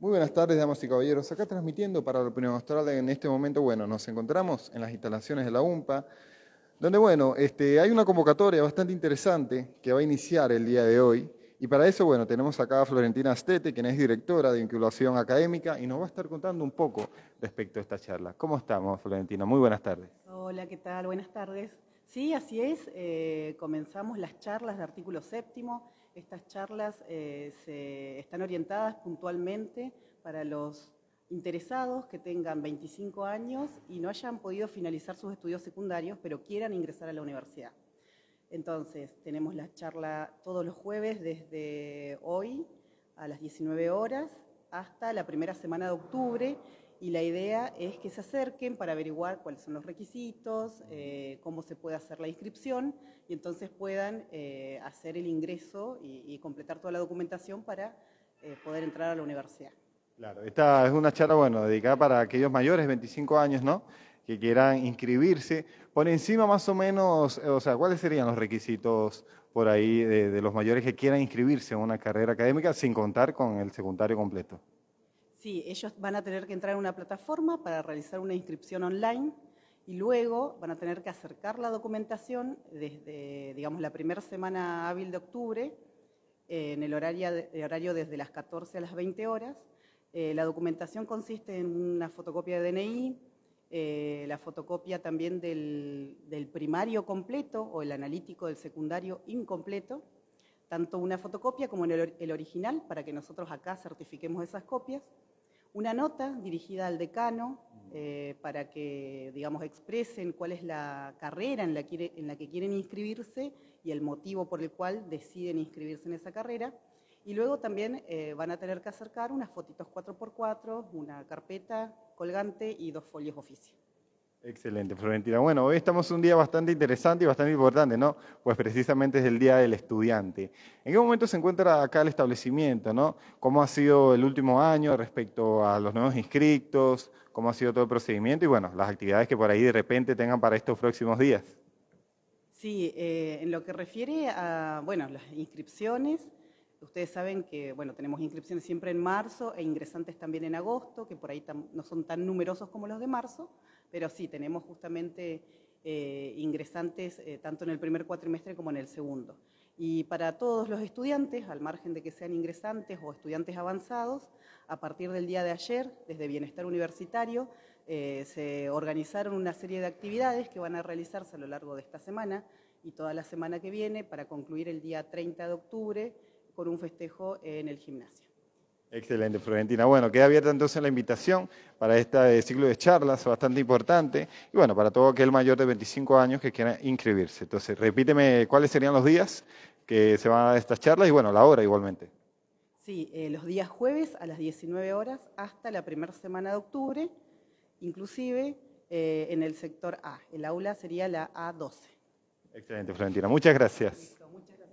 Muy buenas tardes, damas y caballeros. Acá transmitiendo para la opinión austral en este momento, bueno, nos encontramos en las instalaciones de la UMPA, donde, bueno, este, hay una convocatoria bastante interesante que va a iniciar el día de hoy. Y para eso, bueno, tenemos acá a Florentina Astete, quien es directora de Incubulación Académica, y nos va a estar contando un poco respecto a esta charla. ¿Cómo estamos, Florentina? Muy buenas tardes. Hola, ¿qué tal? Buenas tardes. Sí, así es. Eh, comenzamos las charlas de artículo séptimo. Estas charlas eh, se están orientadas puntualmente para los interesados que tengan 25 años y no hayan podido finalizar sus estudios secundarios, pero quieran ingresar a la universidad. Entonces, tenemos la charla todos los jueves desde hoy a las 19 horas hasta la primera semana de octubre y la idea es que se acerquen para averiguar cuáles son los requisitos, eh, cómo se puede hacer la inscripción y entonces puedan eh, hacer el ingreso y, completar toda la documentación para eh, poder entrar a la universidad. Claro, esta es una charla, bueno, dedicada para aquellos mayores, 25 años, ¿no?, que quieran inscribirse. Por encima, más o menos, o sea, ¿cuáles serían los requisitos por ahí de los mayores que quieran inscribirse en una carrera académica sin contar con el secundario completo? Sí, ellos van a tener que entrar en una plataforma para realizar una inscripción online y luego van a tener que acercar la documentación desde, digamos, la primera semana hábil de octubre, en el horario, horario desde las 14 a las 20 horas. Eh, la documentación consiste en una fotocopia de DNI, eh, la fotocopia también del, primario completo o el analítico del secundario incompleto, tanto una fotocopia como el original para que nosotros acá certifiquemos esas copias una nota dirigida al decano eh, para que, digamos, expresen cuál es la carrera en la, que quieren inscribirse y el motivo por el cual deciden inscribirse en esa carrera. Y luego también eh, van a tener que acercar unas fotitos 4x4, una carpeta colgante y dos folios oficio. Excelente, Florentina. Bueno, hoy estamos un día bastante interesante y bastante importante, ¿no? Pues precisamente es el Día del Estudiante. ¿En qué momento se encuentra acá el establecimiento, ¿no? ¿Cómo ha sido el último año respecto a los nuevos inscritos? ¿Cómo ha sido todo el procedimiento? Y bueno, las actividades que por ahí de repente tengan para estos próximos días. Sí, eh, en lo que refiere a, bueno, las inscripciones, ustedes saben que, bueno, tenemos inscripciones siempre en marzo e ingresantes también en agosto, que por ahí no son tan numerosos como los de marzo, pero sí, tenemos justamente eh, ingresantes eh, tanto en el primer cuatrimestre como en el segundo. Y para todos los estudiantes, al margen de que sean ingresantes o estudiantes avanzados, a partir del día de ayer, desde Bienestar Universitario, eh, se organizaron una serie de actividades que van a realizarse a lo largo de esta semana y toda la semana que viene para concluir el día 30 de octubre con un festejo en el gimnasio. Excelente, Florentina. Bueno, queda abierta entonces la invitación para este ciclo de charlas bastante importante y bueno, para todo aquel mayor de 25 años que quiera inscribirse. Entonces, repíteme cuáles serían los días que se van a dar estas charlas y bueno, la hora igualmente. Sí, eh, los días jueves a las 19 horas hasta la primera semana de octubre, inclusive eh, en el sector A. El aula sería la A12. Excelente, Florentina. Muchas gracias. muchas gracias.